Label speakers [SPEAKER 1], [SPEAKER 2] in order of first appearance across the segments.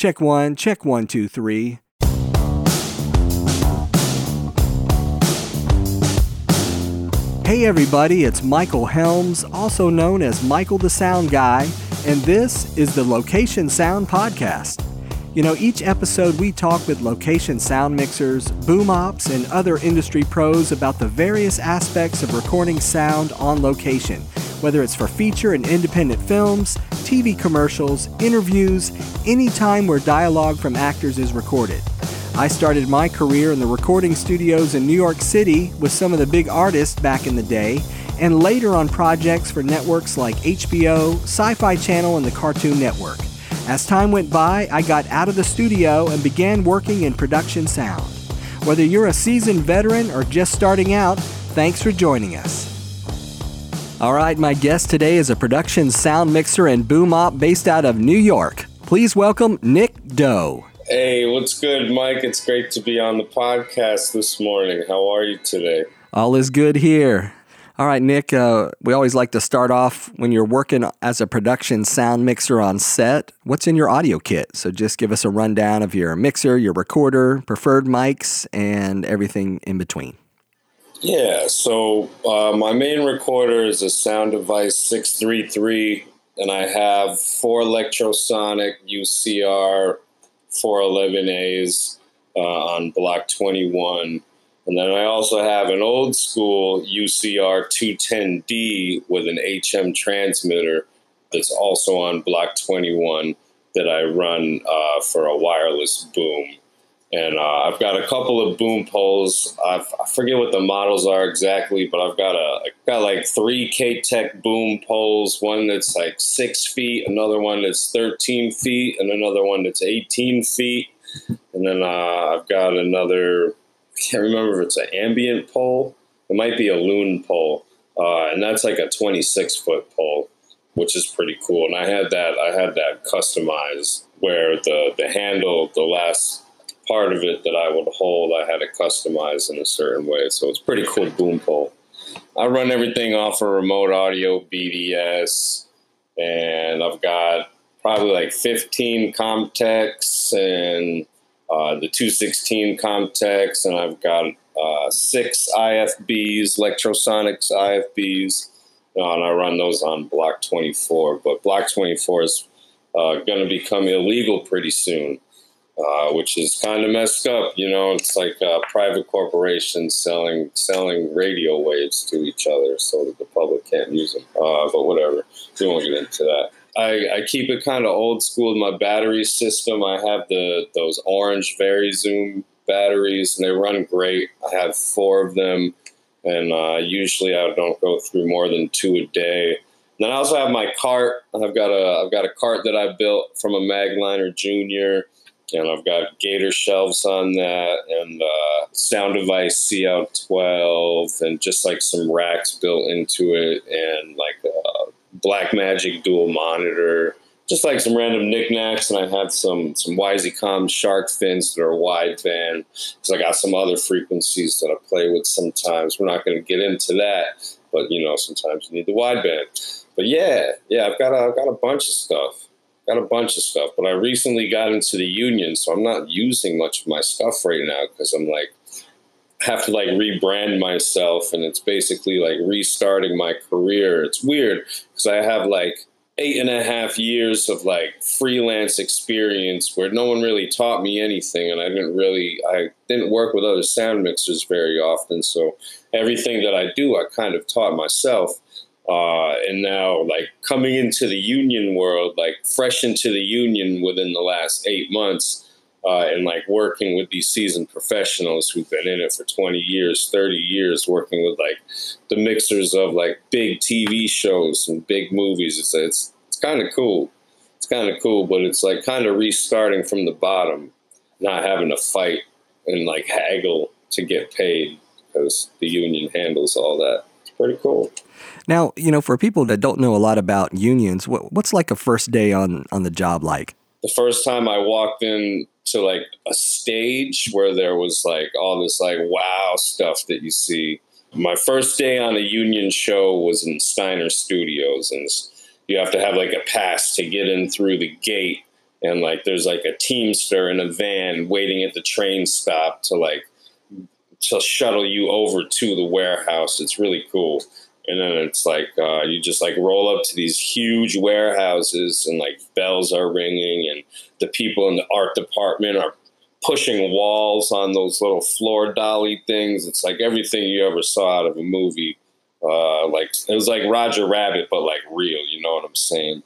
[SPEAKER 1] Check one, check one, two, three. Hey everybody, it's Michael Helms, also known as Michael the Sound Guy, and this is the Location Sound Podcast. You know, each episode we talk with location sound mixers, boom ops, and other industry pros about the various aspects of recording sound on location, whether it's for feature and independent films, TV commercials, interviews, any time where dialogue from actors is recorded. I started my career in the recording studios in New York City with some of the big artists back in the day, and later on projects for networks like HBO, Sci Fi Channel, and the Cartoon Network. As time went by, I got out of the studio and began working in production sound. Whether you're a seasoned veteran or just starting out, thanks for joining us. All right, my guest today is a production sound mixer and boom op based out of New York. Please welcome Nick Do.
[SPEAKER 2] Hey, what's good, Mike? It's great to be on the podcast this morning. How are you today?
[SPEAKER 1] All is good here. All right, Nick, uh, we always like to start off when you're working as a production sound mixer on set. What's in your audio kit? So just give us a rundown of your mixer, your recorder, preferred mics, and everything in between.
[SPEAKER 2] Yeah, so uh, my main recorder is a Sound Device 633, and I have four Lectrosonic UCR 411As uh, on block 21. And then I also have an old school UCR 210D with an HM transmitter that's also on block 21 that I run uh, for a wireless boom. And uh, I've got a couple of boom poles. I've, i forget what the models are exactly, but I've got a I've got like three K-Tek boom poles. One that's like six feet, another one that's 13 feet, and another one that's 18 feet. And then uh, I've got another. I can't remember if it's an ambient pole. It might be a loon pole, uh, and that's like a 26 foot pole, which is pretty cool. And I had that I had that customized where the the handle, the last part of it that I would hold, I had it customized in a certain way. So it's pretty cool boom pole. I run everything off a of remote audio BDS, and I've got probably like 15 Comteks and uh, the 216 Comteks, and I've got uh, six IFBs, Lectrosonics IFBs, and I run those on Block 24. But Block 24 is uh, going to become illegal pretty soon. Uh, which is kind of messed up. You know, it's like uh, private corporations selling selling radio waves to each other so that the public can't use them. Uh, but whatever, we won't get into that. I, I keep it kind of old school my battery system. I have the those orange VariZoom batteries, and they run great. I have four of them, and uh, usually I don't go through more than two a day. Then I also have my cart. I've got a I've got a cart that I built from a Magliner Junior and I've got Gator shelves on that, and uh, Sound Device CL12, and just like some racks built into it, and like a Blackmagic dual monitor, just like some random knickknacks. And I have some some Wisycom shark fins that are wideband, because I got some other frequencies that I play with sometimes. We're not going to get into that, but you know, sometimes you need the wideband. But yeah, yeah, I've got a, I've got a bunch of stuff got a bunch of stuff, but I recently got into the union, so I'm not using much of my stuff right now because I'm like have to like rebrand myself, and it's basically like restarting my career. It's weird because I have like eight and a half years of like freelance experience where no one really taught me anything and I didn't really I didn't work with other sound mixers very often so everything that I do I kind of taught myself uh, and now, like coming into the union world, like fresh into the union within the last eight months, uh, and like working with these seasoned professionals who've been in it for 20 years, 30 years, working with like the mixers of like big TV shows and big movies. It's it's it's kind of cool. It's kind of cool, but it's like kind of restarting from the bottom, not having to fight and like haggle to get paid because the union handles all that. It's pretty cool.
[SPEAKER 1] Now, you know, for people that don't know a lot about unions, what, what's like a first day on on the job like?
[SPEAKER 2] The first time I walked in to like a stage where there was like all this like wow stuff that you see. My first day on a union show was in Steiner Studios, and you have to have like a pass to get in through the gate. and like there's like a teamster in a van waiting at the train stop to like to shuttle you over to the warehouse. It's really cool. And then it's like uh, you just like roll up to these huge warehouses and like bells are ringing and the people in the art department are pushing walls on those little floor dolly things. It's like everything you ever saw out of a movie. Uh, like it was like Roger Rabbit, but like real. You know what I'm saying?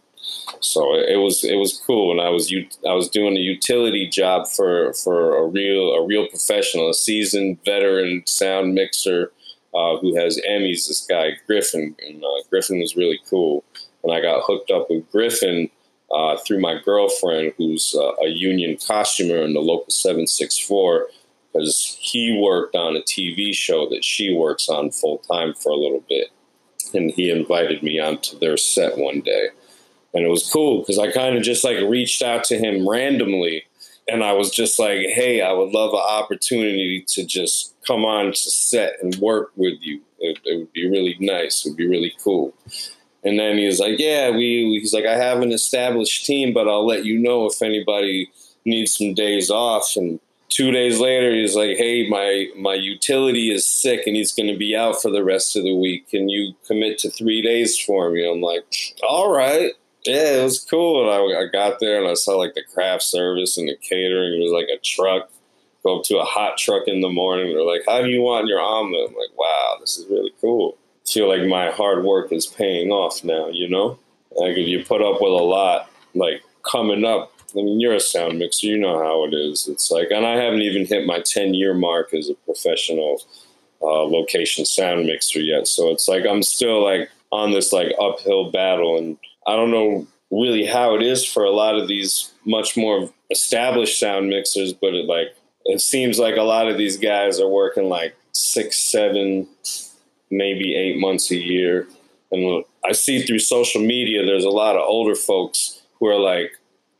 [SPEAKER 2] So it was it was cool, and I was I was doing a utility job for for a real a real professional, a seasoned veteran sound mixer uh, who has Emmys. This guy Griffin, and uh, Griffin was really cool, and I got hooked up with Griffin uh, through my girlfriend, who's uh, a union costumer in the local 764, because he worked on a TV show that she works on full time for a little bit. And he invited me onto their set one day. And it was cool because I kind of just like reached out to him randomly. And I was just like, hey, I would love an opportunity to just come on to set and work with you. It, it would be really nice. It would be really cool. And then he was like, "Yeah, we." He's like, "I have an established team, but I'll let you know if anybody needs some days off." And two days later, he's like, "Hey, my my utility is sick, and he's going to be out for the rest of the week. Can you commit to three days for me?" I'm like, "All right." Yeah, it was cool. And I, I got there and I saw like the craft service and the catering. It was like a truck. Go up to a hot truck in the morning. They're like, "How do you want your omelet?" I'm like, "Wow, this is really cool." feel like my hard work is paying off now, you know? Like if you put up with a lot, like coming up, I mean, you're a sound mixer, you know how it is. It's like, and I haven't even hit my 10 year mark as a professional uh, location sound mixer yet. So it's like I'm still like on this like uphill battle, and I don't know really how it is for a lot of these much more established sound mixers, but it like it seems like a lot of these guys are working like six, seven, maybe eight months a year. And I see through social media, there's a lot of older folks who are like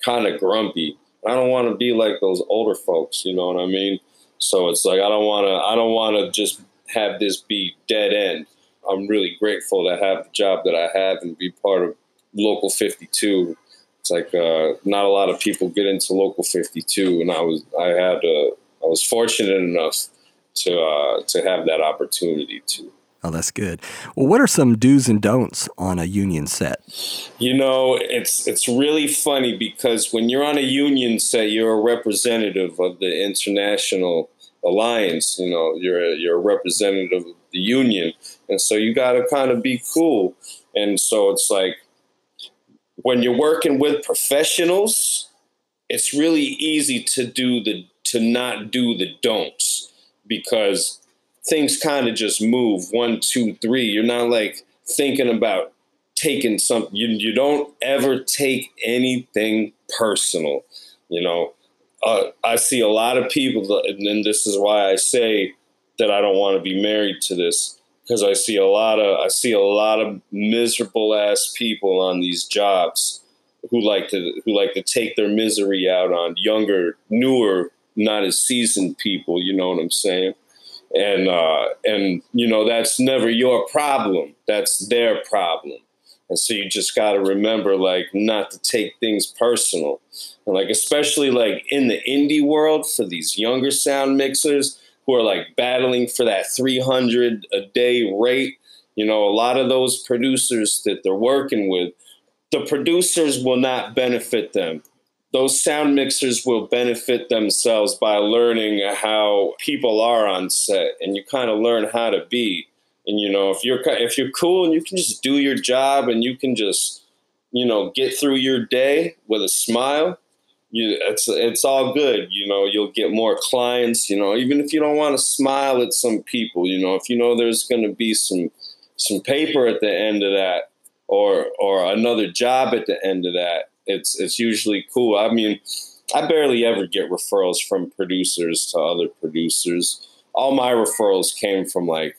[SPEAKER 2] kind of grumpy. I don't want to be like those older folks, you know what I mean? So it's like I don't want to. I don't want to just have this be dead end. I'm really grateful to have the job that I have and be part of Local 52. It's like uh, not a lot of people get into Local 52, and I was I had uh, I was fortunate enough to uh, to have that opportunity to.
[SPEAKER 1] Oh, that's good. Well, what are some do's and don'ts on a union set?
[SPEAKER 2] You know, it's it's really funny because when you're on a union set, you're a representative of the international alliance. You know, you're a, you're a representative of the union, and so you got to kind of be cool. And so it's like when you're working with professionals, it's really easy to do the to not do the don'ts because things kind of just move one, two, three. You're not like thinking about taking something. You, you don't ever take anything personal. You know, uh, I see a lot of people, and this is why I say that I don't want to be married to this because I see a lot of I see a lot of miserable ass people on these jobs who like to who like to take their misery out on younger, newer, not as seasoned people. You know what I'm saying? and uh, and you know that's never your problem. That's their problem. And so you just got to remember, like, not to take things personal. And like, especially like in the indie world for these younger sound mixers who are like battling for that 300 a day rate. You know, a lot of those producers that they're working with, the producers will not benefit them those sound mixers will benefit themselves by learning how people are on set and you kind of learn how to be and you know if you're if you're cool and you can just do your job and you can just you know get through your day with a smile you it's it's all good you know you'll get more clients you know even if you don't want to smile at some people you know if you know there's going to be some some paper at the end of that or or another job at the end of that it's it's usually cool. I mean, I barely ever get referrals from producers to other producers. All my referrals came from like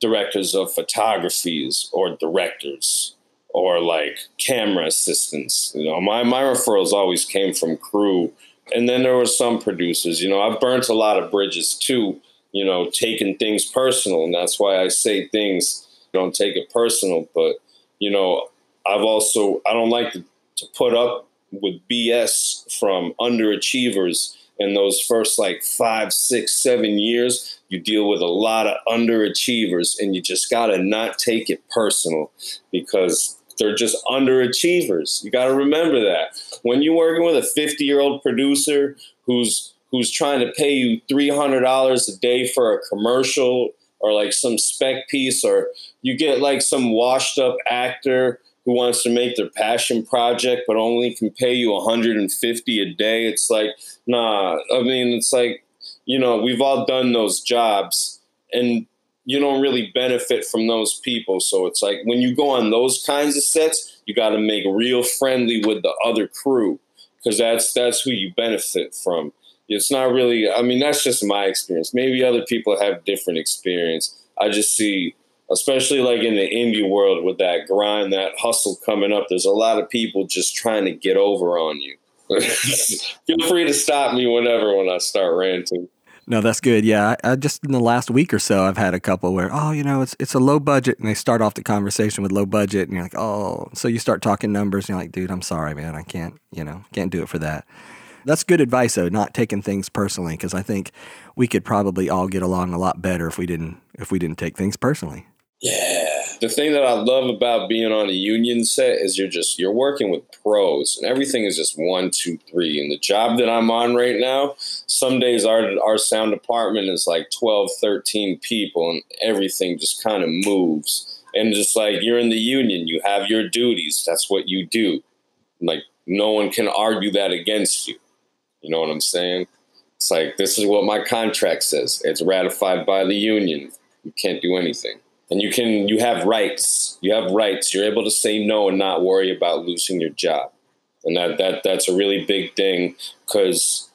[SPEAKER 2] directors of photographies or directors or like camera assistants. You know, my my referrals always came from crew. And then there were some producers, you know, I've burnt a lot of bridges too, you know, taking things personal. And that's why I say things, don't take it personal. But, you know, I've also, I don't like to to put up with BS from underachievers in those first like five, six, seven years, you deal with a lot of underachievers, and you just gotta not take it personal because they're just underachievers. You gotta remember that when you're working with a 50 year old producer who's who's trying to pay you $300 a day for a commercial or like some spec piece, or you get like some washed up actor who wants to make their passion project but only can pay you 150 a day it's like nah i mean it's like you know we've all done those jobs and you don't really benefit from those people so it's like when you go on those kinds of sets you got to make real friendly with the other crew because that's that's who you benefit from it's not really i mean that's just my experience maybe other people have different experience i just see especially like in the indie world with that grind, that hustle coming up. There's a lot of people just trying to get over on you. Feel free to stop me whenever when I start ranting.
[SPEAKER 1] No, that's good. Yeah, I, I, just in the last week or so, I've had a couple where, oh, you know, it's it's a low budget, and they start off the conversation with low budget, and you're like, oh, so you start talking numbers, and you're like, dude, I'm sorry, man, I can't, you know, can't do it for that. That's good advice, though, not taking things personally, because I think we could probably all get along a lot better if we didn't if we didn't take things personally.
[SPEAKER 2] Yeah. The thing that I love about being on a union set is you're just you're working with pros and everything is just one, two, three. And the job that I'm on right now, some days our our sound department is like 12, 13 people and everything just kind of moves. And just like you're in the union, you have your duties. That's what you do. Like no one can argue that against you. You know what I'm saying? It's like this is what my contract says. It's ratified by the union. You can't do anything and you can you have rights. You have rights. You're able to say no and not worry about losing your job. And that that that's a really big thing because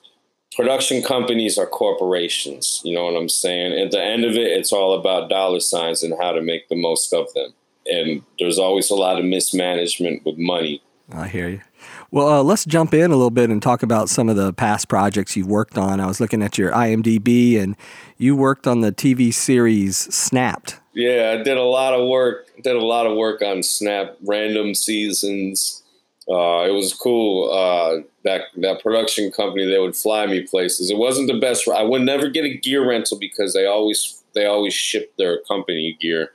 [SPEAKER 2] production companies are corporations. You know what i'm saying? At the end of it it's all about dollar signs and how to make the most of them. And there's always a lot of mismanagement with money.
[SPEAKER 1] I hear you well, uh, let's jump in a little bit and talk about some of the past projects you've worked on. I was looking at your IMDb, and you worked on the TV series Snapped.
[SPEAKER 2] Yeah, I did a lot of work. Did a lot of work on Snap, random seasons. Uh, it was cool. Uh, that that production company they would fly me places. It wasn't the best. I would never get a gear rental because they always they always ship their company gear.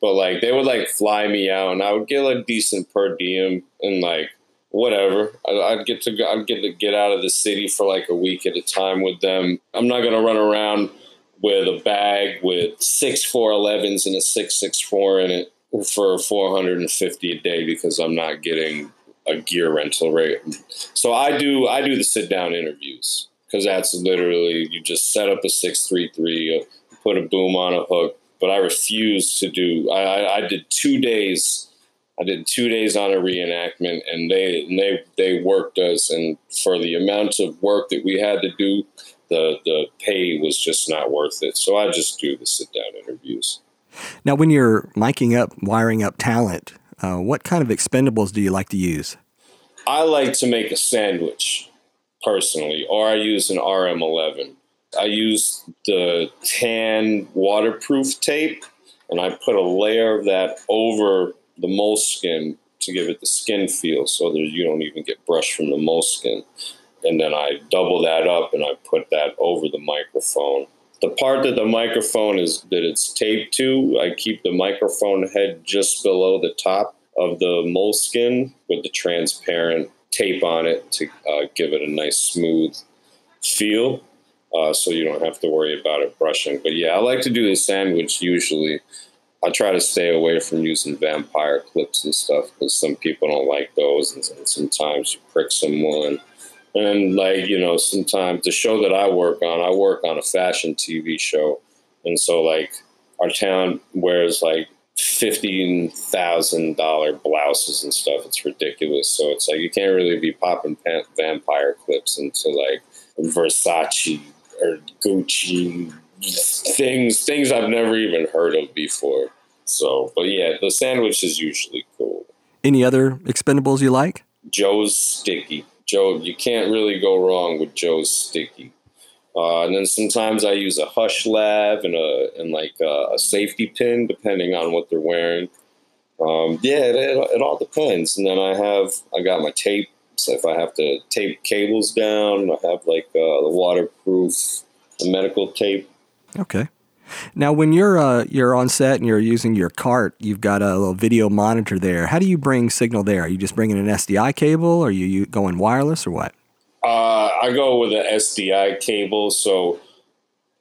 [SPEAKER 2] But like they would like fly me out, and I would get like decent per diem, and like whatever. I'd get to I'd get to get out of the city for like a week at a time with them. I'm not gonna run around with a bag with six 411s and a 664 in it for 450 a day because I'm not getting a gear rental rate. So I do I do the sit down interviews because that's literally you just set up a 633, uh, put a boom on a hook. But I refuse to do. I, I did two days. I did two days on a reenactment, and they and they they worked us, and for the amount of work that we had to do, the the pay was just not worth it. So I just do the sit down interviews.
[SPEAKER 1] Now, when you're miking up, wiring up talent, uh, what kind of expendables do you like to use?
[SPEAKER 2] I like to make a sandwich personally, or I use an RM11. I use the tan waterproof tape, and I put a layer of that over the moleskin to give it the skin feel, so that you don't even get brushed from the moleskin and then I double that up and I put that over the microphone. The part that the microphone is that it's taped to, I keep the microphone head just below the top of the moleskin with the transparent tape on it to uh, give it a nice smooth feel. Uh, so you don't have to worry about it brushing. But yeah, I like to do the sandwich usually. I try to stay away from using vampire clips and stuff because some people don't like those, and sometimes you prick someone and like, you know, sometimes the show that I work on, I work on a fashion TV show. And so like our town wears like fifteen thousand dollar blouses and stuff. It's ridiculous. So it's like you can't really be popping vampire clips into like Versace or Gucci things things I've never even heard of before. So, but yeah, the sandwich is usually cool.
[SPEAKER 1] Any other expendables you like?
[SPEAKER 2] Joe's sticky. Joe, you can't really go wrong with Joe's sticky. Uh, and then sometimes I use a hush lab and a and like a, a safety pin, depending on what they're wearing. Um, yeah, it, it, it, all depends. And then I have I got my tape So if I have to tape cables down, I have like uh, the waterproof, the medical tape.
[SPEAKER 1] Okay. Now, when you're uh, you're on set and you're using your cart, you've got a little video monitor there. How do you bring signal there? Are you just bringing an SDI cable? Are you, going wireless or what?
[SPEAKER 2] Uh, I go with an SDI cable. So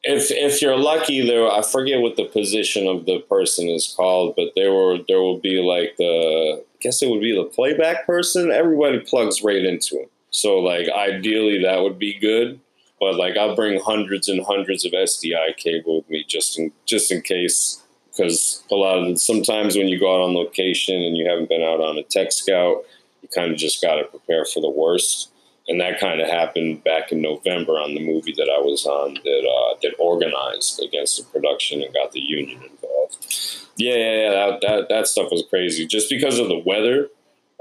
[SPEAKER 2] if if you're lucky, there I forget what the position of the person is called, but there were there will be like the I guess it would be the playback person. Everybody plugs right into it. So like ideally that would be good, but like I'll bring hundreds and hundreds of SDI cable with me just in just in case because a lot of sometimes when you go out on location and you haven't been out on a tech scout, you kind of just got to prepare for the worst and that kind of happened back in November on the movie that I was on that uh, that organized against the production and got the union involved. Yeah, yeah, yeah that, that, that stuff was crazy. Just because of the weather,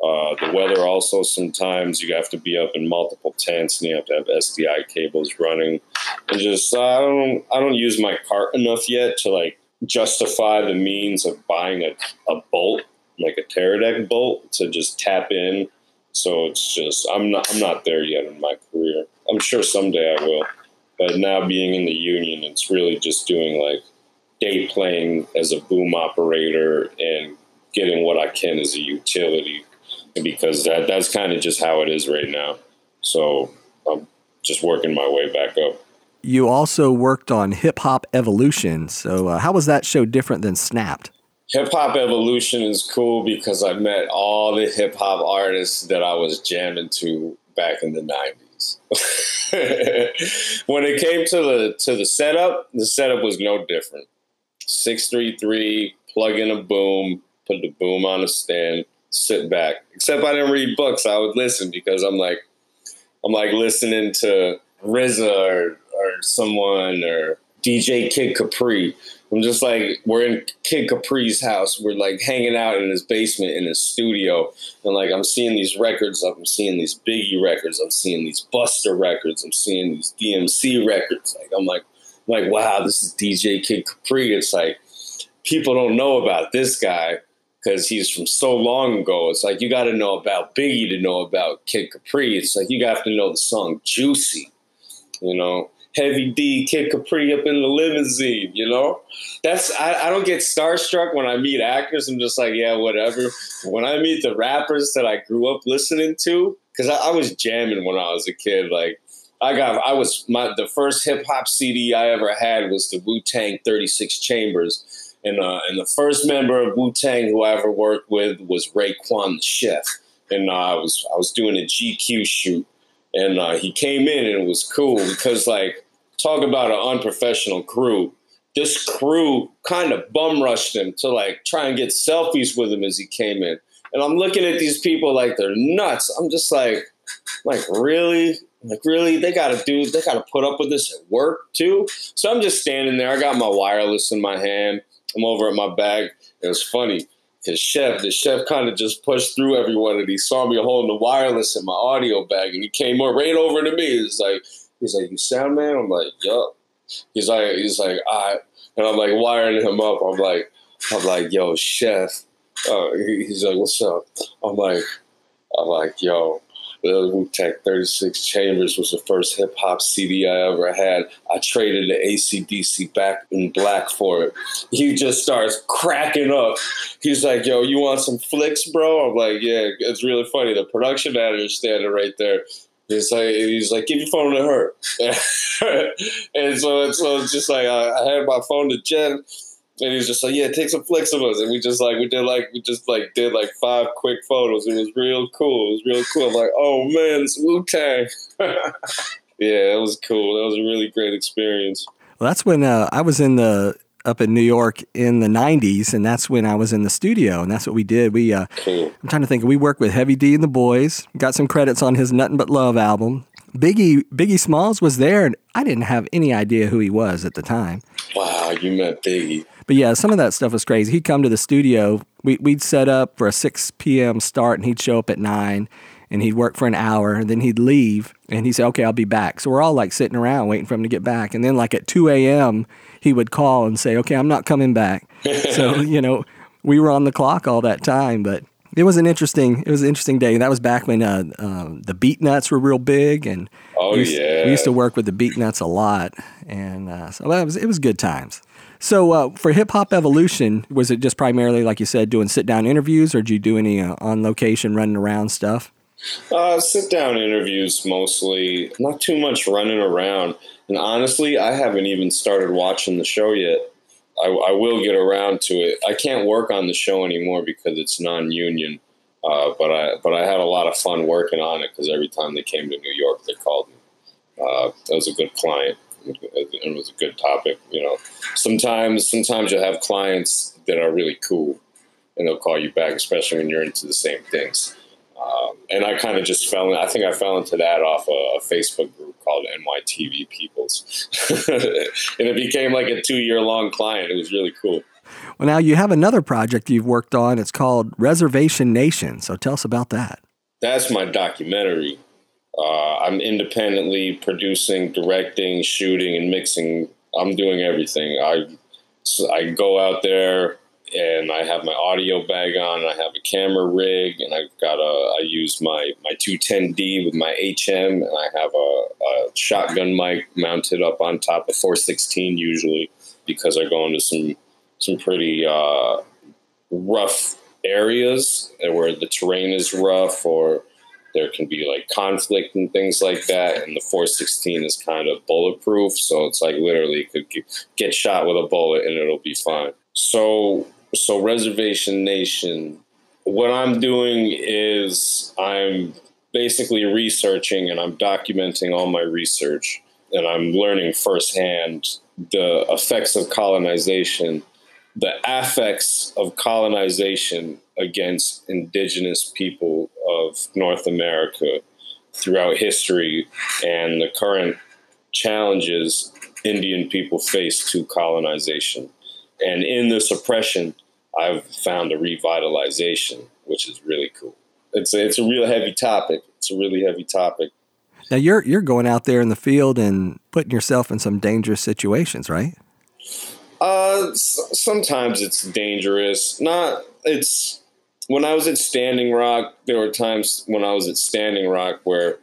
[SPEAKER 2] uh, the weather also sometimes you have to be up in multiple tents and you have to have SDI cables running. And just uh, I don't I don't use my cart enough yet to like justify the means of buying a, a bolt like a Teradek bolt to just tap in so it's just I'm not I'm not there yet in my career. I'm sure someday I will. But now being in the union, it's really just doing like day playing as a boom operator and getting what I can as a utility because that that's kind of just how it is right now. So I'm just working my way back up.
[SPEAKER 1] You also worked on Hip Hop Evolution. So uh, how was that show different than Snapped?
[SPEAKER 2] Hip Hop Evolution is cool because I met all the hip hop artists that I was jamming to back in the '90s. when it came to the to the setup, the setup was no different. Six three three, plug in a boom, put the boom on a stand, sit back. Except I didn't read books. I would listen because I'm like, I'm like listening to RZA or, or someone or DJ Kid Capri I'm just like we're in Kid Capri's house. We're like hanging out in his basement in his studio, and like I'm seeing these records. I'm seeing these Biggie records. I'm seeing these Busta records. I'm seeing these DMC records. Like I'm like, I'm like wow, this is DJ Kid Capri. It's like people don't know about this guy because he's from so long ago. It's like you got to know about Biggie to know about Kid Capri. It's like you have to know the song Juicy, you know. Heavy D, Kid Capri up in the limousine, you know? That's I, I don't get starstruck when I meet actors. I'm just like, yeah, whatever. When I meet the rappers that I grew up listening to, because I, I was jamming when I was a kid, like I got I was my the first hip hop CD I ever had was the Wu Tang 36 Chambers. And uh, and the first member of Wu Tang who I ever worked with was Raekwon the Chef. And uh, I was I was doing a GQ shoot. And uh, he came in and it was cool because like talk about an unprofessional crew. This crew kind of bum rushed him to like try and get selfies with him as he came in. And i'm looking at these people like they're nuts. I'm just like like really? Like really? They gotta do they gotta put up with this at work too? So i'm just standing there. I got my wireless in my hand i'm over at my bag it was funny his chef, the chef kind of just pushed through everyone and he saw me holding the wireless in my audio bag and he came right over to me. He's like, he's like, you sound man? I'm like, yup. He's like, he's like, I, and I'm like wiring him up. I'm like, I'm like, yo, chef. Uh, he's like, what's up? I'm like, I'm like, yo, the Wu Tang 36 Chambers was the first hip hop CD I ever had. I traded the ACDC back in black for it. He just starts cracking up. He's like, Yo, you want some flicks, bro? I'm like, Yeah, it's really funny. The production manager standing right there. He's like, he's like, give your phone to her. and so, so it's just like, I, I had my phone to Jen and he's just like, yeah, take some flicks of us. And we just like, we did like, we just like did like five quick photos. It was real cool. It was real cool. I'm like, oh man, it's Wu Tang. yeah, it was cool. That was a really great experience.
[SPEAKER 1] Well, that's when uh, I was in the up in New York in the 90s, and that's when I was in the studio, and that's what we did. We, uh, cool. I'm trying to think, we worked with Heavy D and the Boys, got some credits on his Nothing But Love album. Biggie Biggie Smalls was there, and I didn't have any idea who he was at the time.
[SPEAKER 2] Wow, you met Biggie.
[SPEAKER 1] But yeah, some of that stuff was crazy. He'd come to the studio. We, we'd set up for a 6 p.m. start, and he'd show up at 9, and he'd work for an hour, and then he'd leave, and he'd say, okay, I'll be back. So we're all like sitting around waiting for him to get back. And then, like at 2 a.m., he would call and say, okay, I'm not coming back. so, you know, we were on the clock all that time, but It was an interesting. It was an interesting day. That was back when uh, um, the Beatnuts were real big, and
[SPEAKER 2] oh
[SPEAKER 1] we used,
[SPEAKER 2] yeah,
[SPEAKER 1] we used to work with the Beatnuts a lot, and uh, so that was it was good times. So uh, for Hip Hop Evolution, was it just primarily like you said, doing sit down interviews, or did you do any uh, on location, running around stuff?
[SPEAKER 2] Uh, sit down interviews mostly. Not too much running around. And honestly, I haven't even started watching the show yet. I, I will get around to it. I can't work on the show anymore because it's non-union. Uh, but I but I had a lot of fun working on it because every time they came to New York, they called me. Uh, it was a good client. and It was a good topic. You know, sometimes sometimes you'll have clients that are really cool, and they'll call you back, especially when you're into the same things. Um, and I kind of just fell in, I think I fell into that off a, a Facebook group called NYTV Peoples. and it became like a two year long client. It was really cool.
[SPEAKER 1] Well, now you have another project you've worked on. It's called Rezervation Nation. So tell us about that.
[SPEAKER 2] That's my documentary. Uh, I'm independently producing, directing, shooting, and mixing. I'm doing everything. I, I go out there, and I have my audio bag on. I have a camera rig, and I've got a. I use my my 210D with my HM, and I have a, a shotgun mic mounted up on top of 416 usually because I go into some some pretty uh, rough areas where the terrain is rough or there can be like conflict and things like that and the 416 is kind of bulletproof so it's like literally could get shot with a bullet and it'll be fine. So so Rezervation Nation, what I'm doing is I'm basically researching and I'm documenting all my research and I'm learning firsthand the effects of colonization, the affects of colonization against indigenous people of North America throughout history and the current challenges Indian people face to colonization. And in the suppression, I've found a revitalization, which is really cool. It's a, it's a real heavy topic. It's a really heavy topic.
[SPEAKER 1] Now you're you're going out there in the field and putting yourself in some dangerous situations, right?
[SPEAKER 2] Uh, sometimes it's dangerous. Not it's when I was at Standing Rock. There were times when I was at Standing Rock where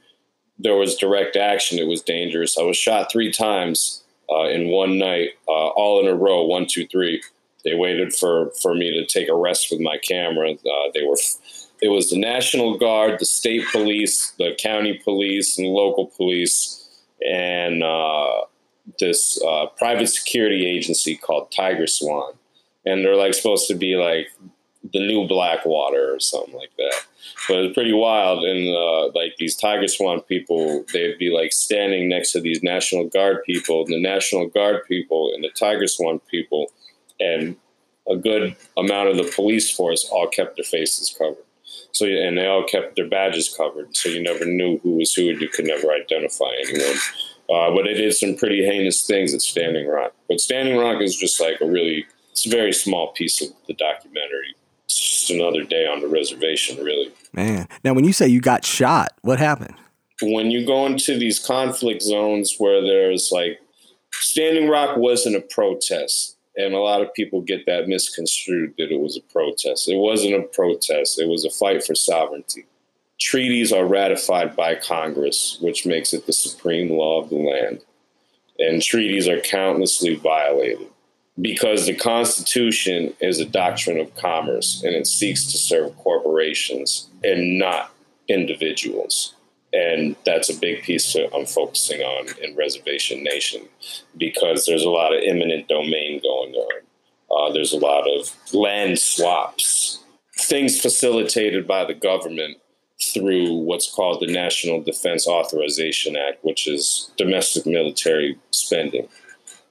[SPEAKER 2] there was direct action. It was dangerous. I was shot three times uh, in one night, uh, all in a row, one, two, three. They waited for, for me to take a rest with my camera. Uh, they were, it was the National Guard, the state police, the county police, and local police, and uh, this uh, private security agency called TigerSwan. And they're like supposed to be like the new Blackwater or something like that. But it's pretty wild. And uh, like these TigerSwan people, they'd be like standing next to these National Guard people, and the National Guard people and the TigerSwan people, and a good amount of the police force all kept their faces covered. So and they all kept their badges covered, so you never knew who was who, and you could never identify anyone. Uh, but it did some pretty heinous things at Standing Rock. But Standing Rock is just like a really, it's a very small piece of the documentary just another day on the reservation, really.
[SPEAKER 1] Man, now when you say you got shot, what happened?
[SPEAKER 2] When you go into these conflict zones where there's like Standing Rock wasn't a protest, and a lot of people get that misconstrued that it was a protest. It wasn't a protest, it was a fight for sovereignty. Treaties are ratified by Congress, which makes it the supreme law of the land. And treaties are countlessly violated because the Constitution is a doctrine of commerce and it seeks to serve corporations and not individuals. And that's a big piece that I'm focusing on in Rezervation Nation because there's a lot of eminent domain going on. Uh, there's a lot of land swaps, things facilitated by the government through what's called the National Defense Authorization Act, which is domestic military spending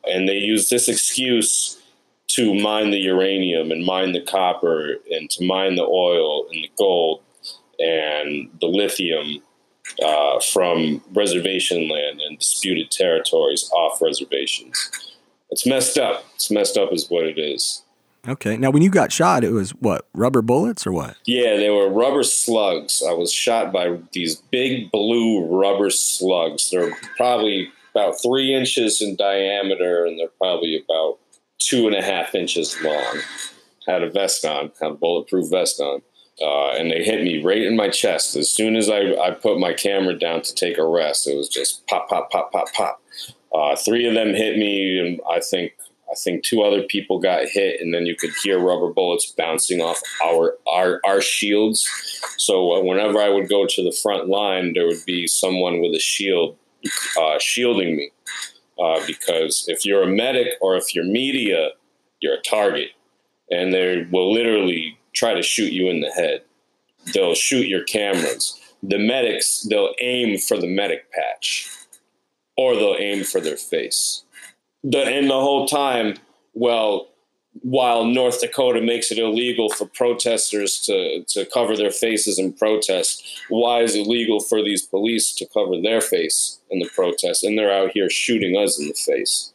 [SPEAKER 2] and they use this excuse to mine the uranium and mine the copper and to mine the oil and the gold and the lithium uh, from reservation land and disputed territories off reservations. It's messed up. It's messed up, is what it is.
[SPEAKER 1] Okay. Now, when you got shot, it was what rubber bullets or what?
[SPEAKER 2] Yeah, they were rubber slugs. I was shot by these big blue rubber slugs. They're probably about three inches in diameter, and they're probably about two and a half inches long. Had a vest on, had a bulletproof vest on, uh, and they hit me right in my chest. As soon as I, I put my camera down to take a rest, it was just pop, pop, pop, pop, pop. Uh, three of them hit me, and I think I think two other people got hit, and then you could hear rubber bullets bouncing off our our, our shields. So uh, whenever I would go to the front line, there would be someone with a shield uh, shielding me, uh, because if you're a medic or if you're media, you're a target, and they will literally try to shoot you in the head. They'll shoot your cameras. The medics, they'll aim for the medic patch or they'll aim for their face. The, and the whole time, well, while North Dakota makes it illegal for protesters to, to cover their faces in protest, why is it legal for these police to cover their face in the protest? And they're out here shooting us in the face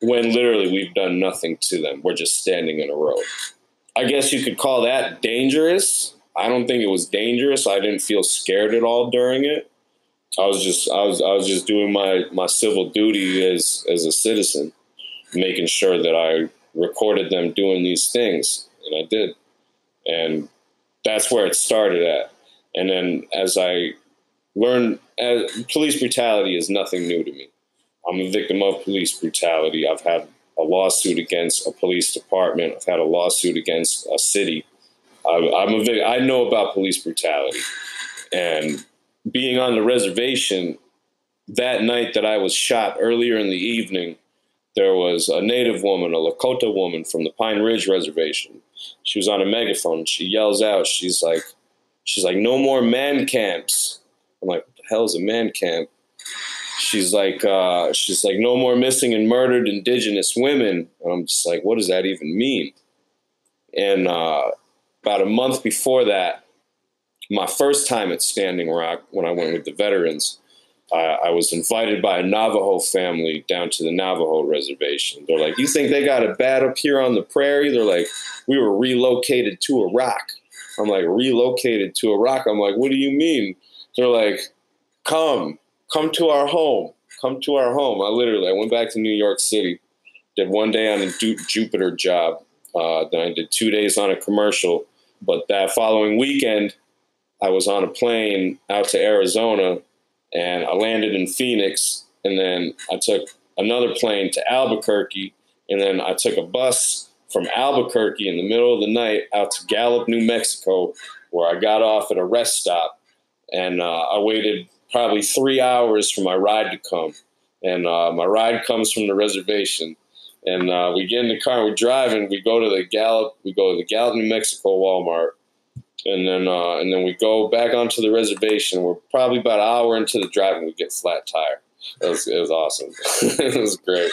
[SPEAKER 2] when literally we've done nothing to them. We're just standing in a row. I guess you could call that dangerous. I don't think it was dangerous. I didn't feel scared at all during it. I was just I was I was just doing my my civil duty as as a citizen, making sure that I recorded them doing these things, and I did, and that's where it started at. And then as I learned, as, police brutality is nothing new to me. I'm a victim of police brutality. I've had a lawsuit against a police department. I've had a lawsuit against a city. I, I'm a I know about police brutality, and being on the reservation that night that I was shot earlier in the evening, there was a native woman, a Lakota woman from the Pine Ridge Reservation. She was on a megaphone. She yells out, she's like, she's like, no more man camps. I'm like, what the hell is a man camp? she's like uh, she's like no more missing and murdered indigenous women and i'm just like what does that even mean and uh, about a month before that my first time at standing rock when i went with the veterans uh, i was invited by a navajo family down to the navajo reservation they're like you think they got it bad up here on the prairie they're like we were relocated to a rock i'm like relocated to a rock i'm like what do you mean they're like come come to our home. Come to our home. I literally, I went back to New York City, did one day on a Jupiter job. Uh, then I did two days on a commercial. But that following weekend, I was on a plane out to Arizona and I landed in Phoenix. And then I took another plane to Albuquerque. And then I took a bus from Albuquerque in the middle of the night out to Gallup, New Mexico, where I got off at a rest stop. And uh, I waited probably three hours for my ride to come. And uh, my ride comes from the reservation. And uh, we get in the car, we're driving, we go to the Gallup, we go to the Gallup, New Mexico Walmart. And then, uh, and then we go back onto the reservation. We're probably about an hour into the drive and we get flat tire. It was, it was awesome. it was great.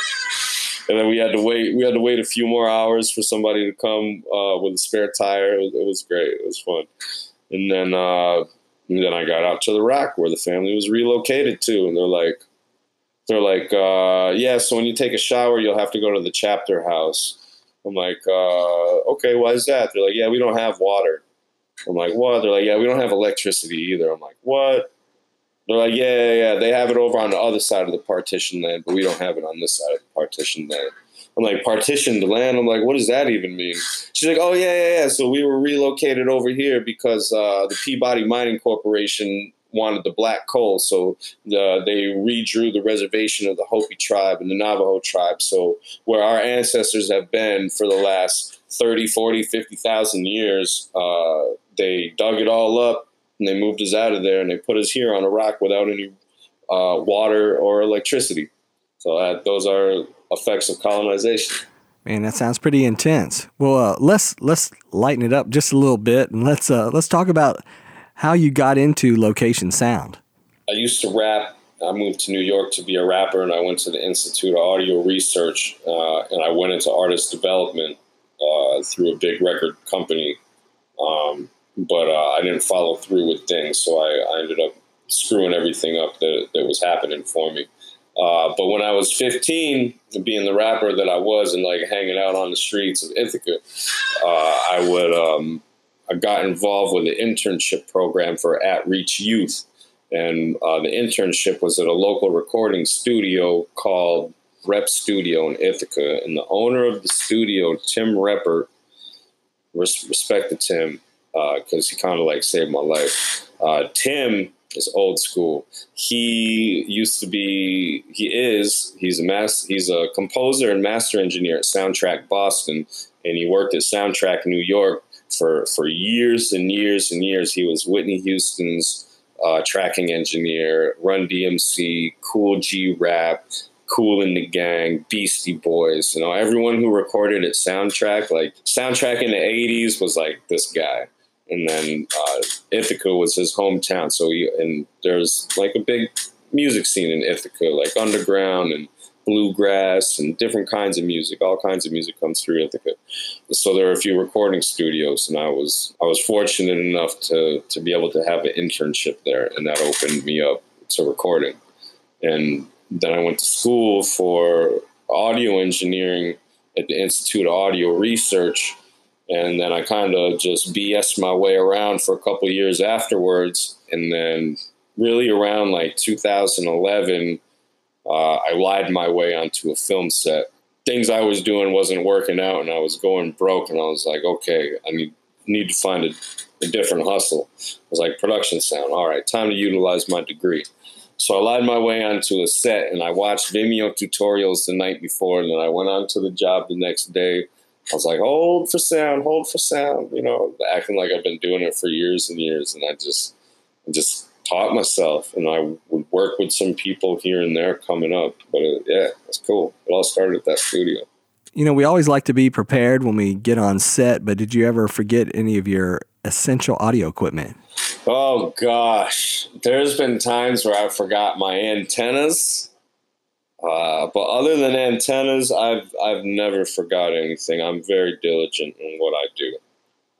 [SPEAKER 2] And then we had to wait. We had to wait a few more hours for somebody to come uh, with a spare tire. It was, it was, great. It was fun. And then uh, and then I got out to the rock where the family was relocated to, and they're like, they're like, uh, yeah. So when you take a shower, you'll have to go to the chapter house. I'm like, uh, okay, why is that? They're like, yeah, we don't have water. I'm like, what? They're like, yeah, we don't have electricity either. I'm like, what? They're like, yeah, yeah, yeah. They have it over on the other side of the partition land, but we don't have it on this side of the partition land. I'm like, partition the land? I'm like, what does that even mean? She's like, oh, yeah, yeah, yeah. So we were relocated over here because uh, the Peabody Mining Corporation wanted the black coal. So the, they redrew the reservation of the Hopi tribe and the Navajo tribe. So where our ancestors have been for the last 30, 40, 50,000 years, uh, they dug it all up and they moved us out of there and they put us here on a rock without any uh, water or electricity. So that, those are effects of colonization.
[SPEAKER 1] Man, that sounds pretty intense. Well, uh, let's let's lighten it up just a little bit, and let's uh, let's talk about how you got into location sound.
[SPEAKER 2] I used to rap. I moved to New York to be a rapper, and I went to the Institute of Audio Research, uh, and I went into artist development uh, through a big record company. Um, but uh, I didn't follow through with things, so I, I ended up screwing everything up that, that was happening for me. Uh, but when I was 15, being the rapper that I was and like hanging out on the streets of Ithaca, uh, I would um, I got involved with the internship program for At Reach Youth, and uh, the internship was at a local recording studio called Rep Studio in Ithaca, and the owner of the studio, Tim Reppert, res- respect to Tim, because uh, he kind of like saved my life. Uh, Tim is old school. He used to be, he is, he's a mass, he's a composer and master engineer at Soundtrack Boston, and he worked at Soundtrack New York for for years and years and years. He was Whitney Houston's uh, tracking engineer, Run DMC, Kool G Rap, Kool & the Gang, Beastie Boys. You know, everyone who recorded at Soundtrack, like Soundtrack in the '80s, was like this guy. And then uh, Ithaca was his hometown, so he and there's like a big music scene in Ithaca, like underground and bluegrass and different kinds of music. All kinds of music comes through Ithaca. So there are a few recording studios, and I was I was fortunate enough to to be able to have an internship there, and that opened me up to recording. And then I went to school for audio engineering at the Institute of Audio Research. And then I kind of just BS my way around for a couple years afterwards. And then, really, around like 2011, uh, I lied my way onto a film set. Things I was doing wasn't working out, and I was going broke. And I was like, okay, I need need to find a, a different hustle. I was like, production sound. All right, time to utilize my degree. So I lied my way onto a set, and I watched Vimeo tutorials the night before, and then I went on to the job the next day. I was like, hold for sound, hold for sound, you know, acting like I've been doing it for years and years, and I just, I just taught myself, and I would work with some people here and there coming up. But it, yeah, it's cool. It all started at that studio.
[SPEAKER 1] You know, we always like to be prepared when we get on set, but did you ever forget any of your essential audio equipment?
[SPEAKER 2] Oh gosh, there's been times where I forgot my antennas. Uh, but other than antennas, I've I've never forgot anything. I'm very diligent in what I do.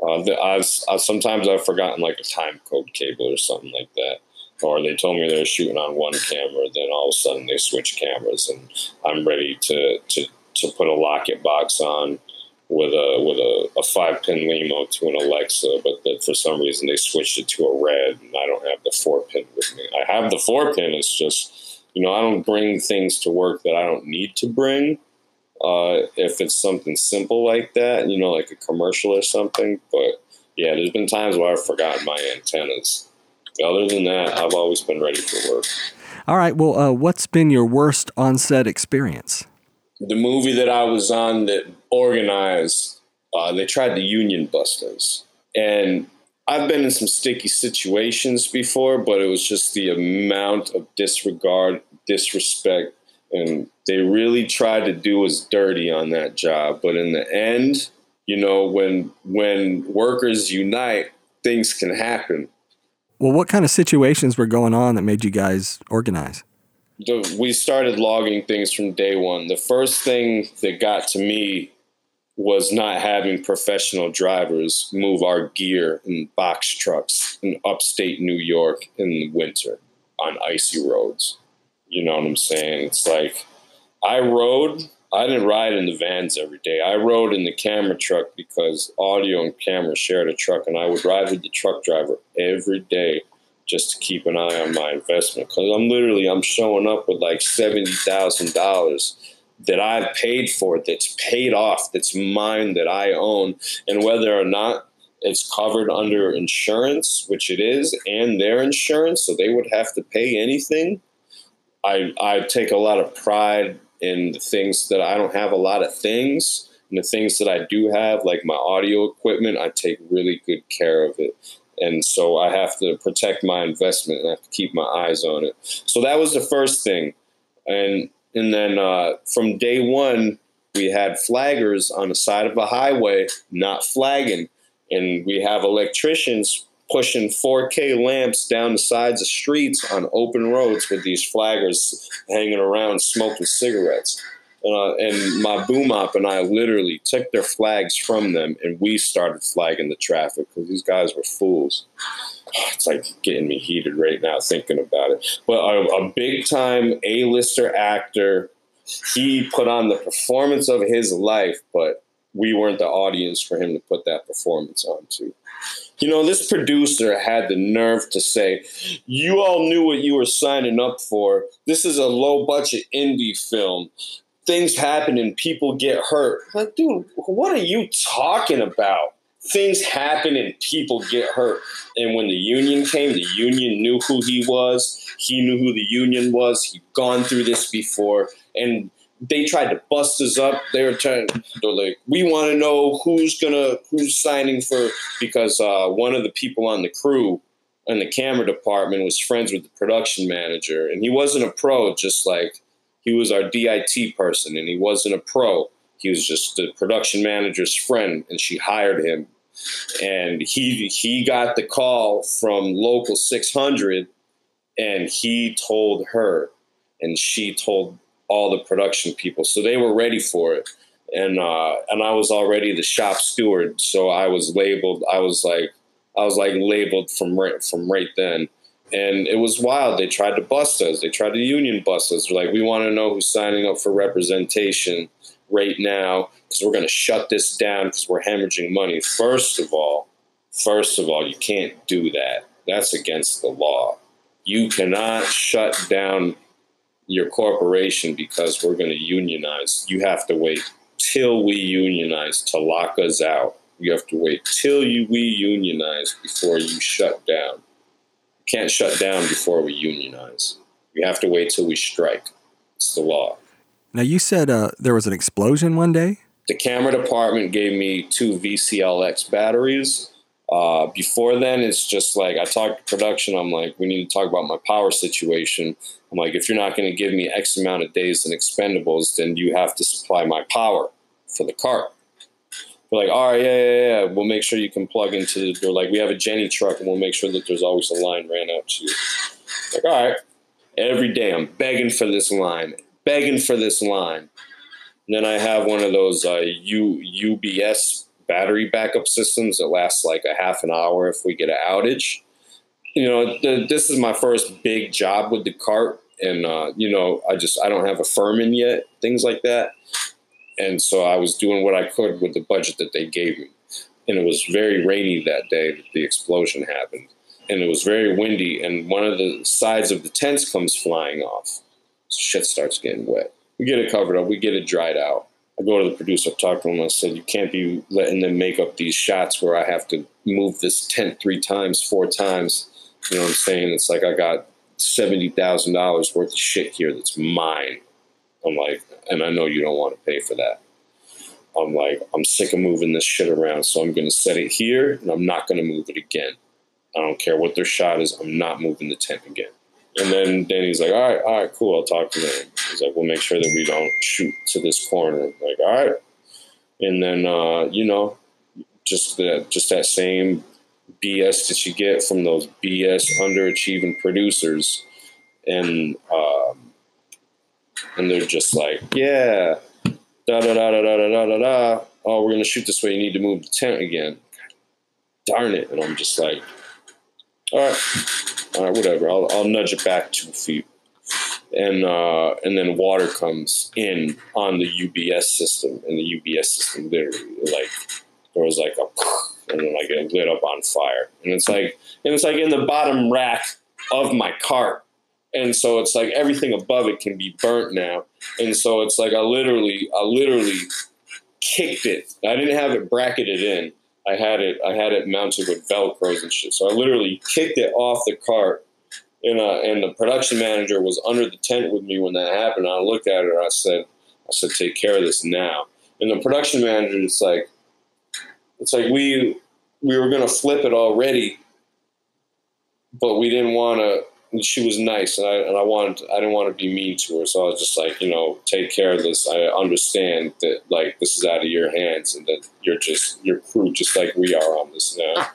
[SPEAKER 2] Uh, I've, I've, sometimes I've forgotten like a time code cable or something like that, or they told me they were shooting on one camera, then all of a sudden they switch cameras, and I'm ready to to to put a Lockit box on with a with a, a five pin Lemo to an Alexa, but for some reason they switched it to a red, and I don't have the four pin with me. I have the four pin. It's just you know I don't bring things to work that I don't need to bring uh, if it's something simple like that, you know, like a commercial or something. But yeah, there's been times where I've forgotten my antennas. Other than that, I've always been ready for work.
[SPEAKER 1] All right. Well, uh, what's been your worst on-set experience?
[SPEAKER 2] The movie that I was on that organized, uh, they tried to union bust us, and I've been in some sticky situations before, but it was just the amount of disregard, disrespect, and they really tried to do us dirty on that job. But in the end, you know, when when workers unite, things can happen.
[SPEAKER 1] Well, what kind of situations were going on that made you guys organize?
[SPEAKER 2] The, we started logging things from day one. The first thing that got to me was not having professional drivers move our gear in box trucks in upstate New York in the winter on icy roads. You know what I'm saying? It's like I rode. I didn't ride in the vans every day. I rode in the camera truck because audio and camera shared a truck, and I would ride with the truck driver every day just to keep an eye on my investment. Because I'm literally I'm showing up with like seventy thousand dollars that I've paid for, that's paid off, that's mine, that I own, and whether or not it's covered under insurance, which it is, and their insurance, so they would have to pay anything. I I take a lot of pride in the things that I don't have a lot of things. And the things that I do have, like my audio equipment, I take really good care of it. And so I have to protect my investment and I have to keep my eyes on it. So that was the first thing. And and then uh, from day one, we had flaggers on the side of a highway not flagging. And we have electricians pushing 4K lamps down the sides of streets on open roads with these flaggers hanging around smoking cigarettes. Uh, and my boom op and I literally took their flags from them and we started flagging the traffic because these guys were fools. It's like getting me heated right now thinking about it. But a, a big time A lister actor, he put on the performance of his life, but we weren't the audience for him to put that performance on to. You know, this producer had the nerve to say, You all knew what you were signing up for. This is a low budget indie film. Things happen and people get hurt. Like, dude, what are you talking about? things happen and people get hurt. And when the union came, the union knew who he was. He knew who the union was. He'd gone through this before. And they tried to bust us up. They were trying. They're like, we want to know who's gonna who's signing for because uh, one of the people on the crew in the camera department was friends with the production manager, and he wasn't a pro. Just like he was our DIT person, and he wasn't a pro. He was just the production manager's friend, and she hired him. And he he got the call from local 600, and he told her, and she told all the production people. So they were ready for it. And uh, and I was already the shop steward, so I was labeled. I was like, I was like labeled from right from right then, and it was wild. They tried to bust us. They tried to union bust us. They're like, we want to know who's signing up for representation right now because we're going to shut this down because we're hemorrhaging money. First of all, first of all, you can't do that. That's against the law. You cannot shut down your corporation because we're going to unionize. You have to wait till we unionize to lock us out. You have to wait till you we unionize before you shut down. Can't shut down before we unionize. You have to wait till we strike. It's the law.
[SPEAKER 1] Now you said uh, there was an explosion one day.
[SPEAKER 2] The camera department gave me two VCLX batteries uh, before then, it's just like I talked to production. I'm like, we need to talk about my power situation. I'm like, if you're not going to give me X amount of days in expendables, then you have to supply my power for the cart. We're like, all right, yeah, yeah, yeah. We'll make sure you can plug into the door. Like, we have a Jenny truck, and we'll make sure that there's always a line ran out to you. Like, all right. Every day, I'm begging for this line, begging for this line. And then I have one of those uh, U, UPS battery backup systems that lasts like a half an hour if we get an outage. You know, the, this is my first big job with the cart, and uh, you know, I just I don't have a Furman yet, things like that, and so I was doing what I could with the budget that they gave me. And it was very rainy that day that the explosion happened, and it was very windy, and one of the sides of the tents comes flying off. So shit starts getting wet. We get it covered up, we get it dried out I go to the producer, I talk to him. I said, "You can't be letting them make up these shots where I have to move this tent three times, four times." You know what I'm saying? It's like I got seventy thousand dollars worth of shit here that's mine. I'm like, and I know you don't want to pay for that. I'm like, I'm sick of moving this shit around, so I'm going to set it here, and I'm not going to move it again. I don't care what their shot is. I'm not moving the tent again. And then Danny's like, all right, all right, cool. I'll talk to them. He's like, we'll make sure that we don't shoot to this corner. like, all right. And then, uh, you know, just that, just that same BS that you get from those BS underachieving producers. And, um, and they're just like, yeah, da da da da da da da da. Oh, we're gonna shoot this way. You need to move the tent again. Darn it! And I'm just like, all right all right, whatever. I'll, I'll nudge it back two feet. And uh, and then water comes in on the UPS system, and the UPS system literally like there was like a and then like it lit up on fire, and it's like and it's like in the bottom rack of my cart, and so it's like everything above it can be burnt now, and so it's like I literally I literally kicked it. I didn't have it bracketed in, I had it I had it mounted with velcros and shit. So I literally kicked it off the cart, and uh, and the production manager was under the tent with me when that happened. I looked at her. I said, I said, take care of this now. And the production manager is like, it's like we we were gonna flip it already, but we didn't want to she was nice, and I and I wanted I didn't want to be mean to her, so I was just like, you know, take care of this. I understand that like this is out of your hands, and that you're just your crew, just like we are on this now.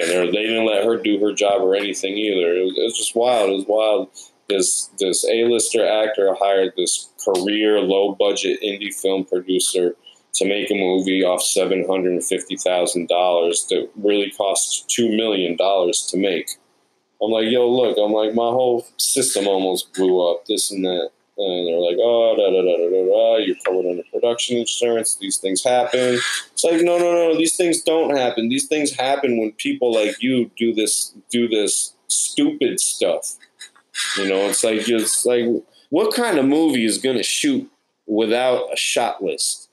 [SPEAKER 2] And they didn't let her do her job or anything either. It was, it was just wild. It was wild. This this A-lister actor hired this career low budget indie film producer to make a movie off seven hundred and fifty thousand dollars that really cost two million dollars to make I'm like, yo, look, I'm like, my whole system almost blew up, this and that. And they're like, oh, da da da da da da, you're covered under production insurance. These things happen. It's like, no, no, no, these things don't happen. These things happen when people like you do this, do this stupid stuff. You know, it's like, just like, what kind of movie is going to shoot without a shot list?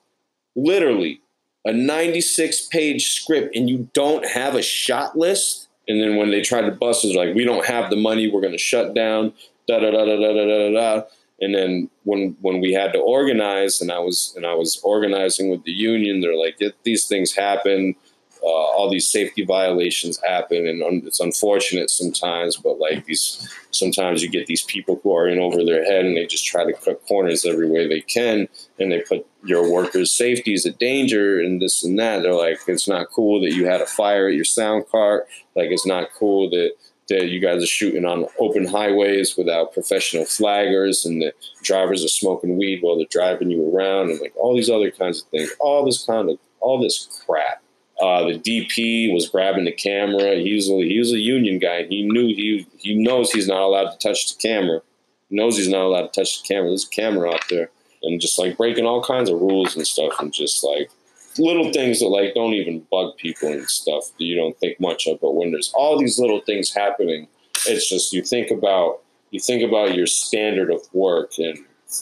[SPEAKER 2] Literally, a 96 page script and you don't have a shot list. And then when they tried to bust it, like, we don't have the money, we're going to shut down, da da da da da da da da. And then when when we had to organize, and I was and I was organizing with the union, they're like, these things happen uh, all these safety violations happen, and un- it's unfortunate sometimes. But like these, sometimes you get these people who are in over their head, and they just try to cut corners every way they can, and they put your workers' safeties a danger, and this and that. They're like, it's not cool that you had a fire at your sound cart. Like it's not cool that that you guys are shooting on open highways without professional flaggers and the drivers are smoking weed while they're driving you around and like all these other kinds of things all this kind of all this crap uh, the DP was grabbing the camera. He was a, he was a union guy. He knew he he knows he's not allowed to touch the camera. He knows he's not allowed to touch the camera. There's a camera out there, and just like breaking all kinds of rules and stuff, and just like little things that like don't even bug people and stuff that you don't think much of. But when there's all these little things happening, it's just you think about you think about your standard of work, and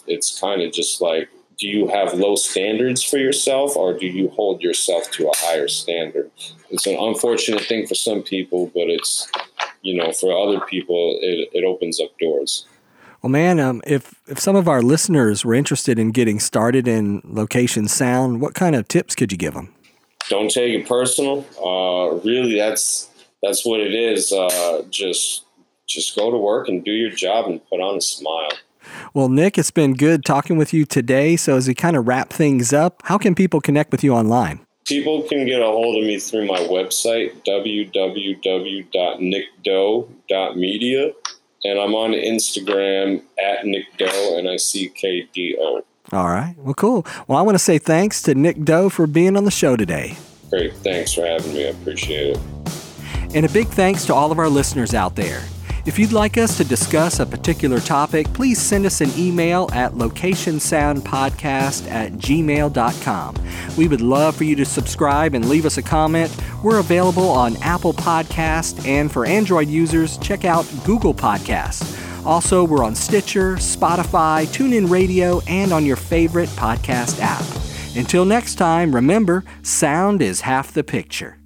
[SPEAKER 2] it's kind of just like do you have low standards for yourself or do you hold yourself to a higher standard? It's an unfortunate thing for some people, but it's, you know, for other people, it, it opens up doors.
[SPEAKER 1] Well, man, um, if, if some of our listeners were interested in getting started in location sound, what kind of tips could you give them?
[SPEAKER 2] Don't take it personal. Uh, really, that's that's what it is. Uh, just just go to work and do your job and put on a smile.
[SPEAKER 1] Well, Nick, it's been good talking with you today. So, as we kind of wrap things up, how can people connect with you online?
[SPEAKER 2] People can get a hold of me through my website, www.nickdo.media. And I'm on Instagram at Nick Do, N I C K D O.
[SPEAKER 1] All right. Well, cool. Well, I want to say thanks to Nick Do for being on the show today.
[SPEAKER 2] Great. Thanks for having me. I appreciate it.
[SPEAKER 1] And a big thanks to all of our listeners out there. If you'd like us to discuss a particular topic, please send us an email at locationsoundpodcast at gmail.com. We would love for you to subscribe and leave us a comment. We're available on Apple Podcast, and for Android users, check out Google Podcasts. Also, we're on Stitcher, Spotify, TuneIn Radio, and on your favorite podcast app. Until next time, remember, sound is half the picture.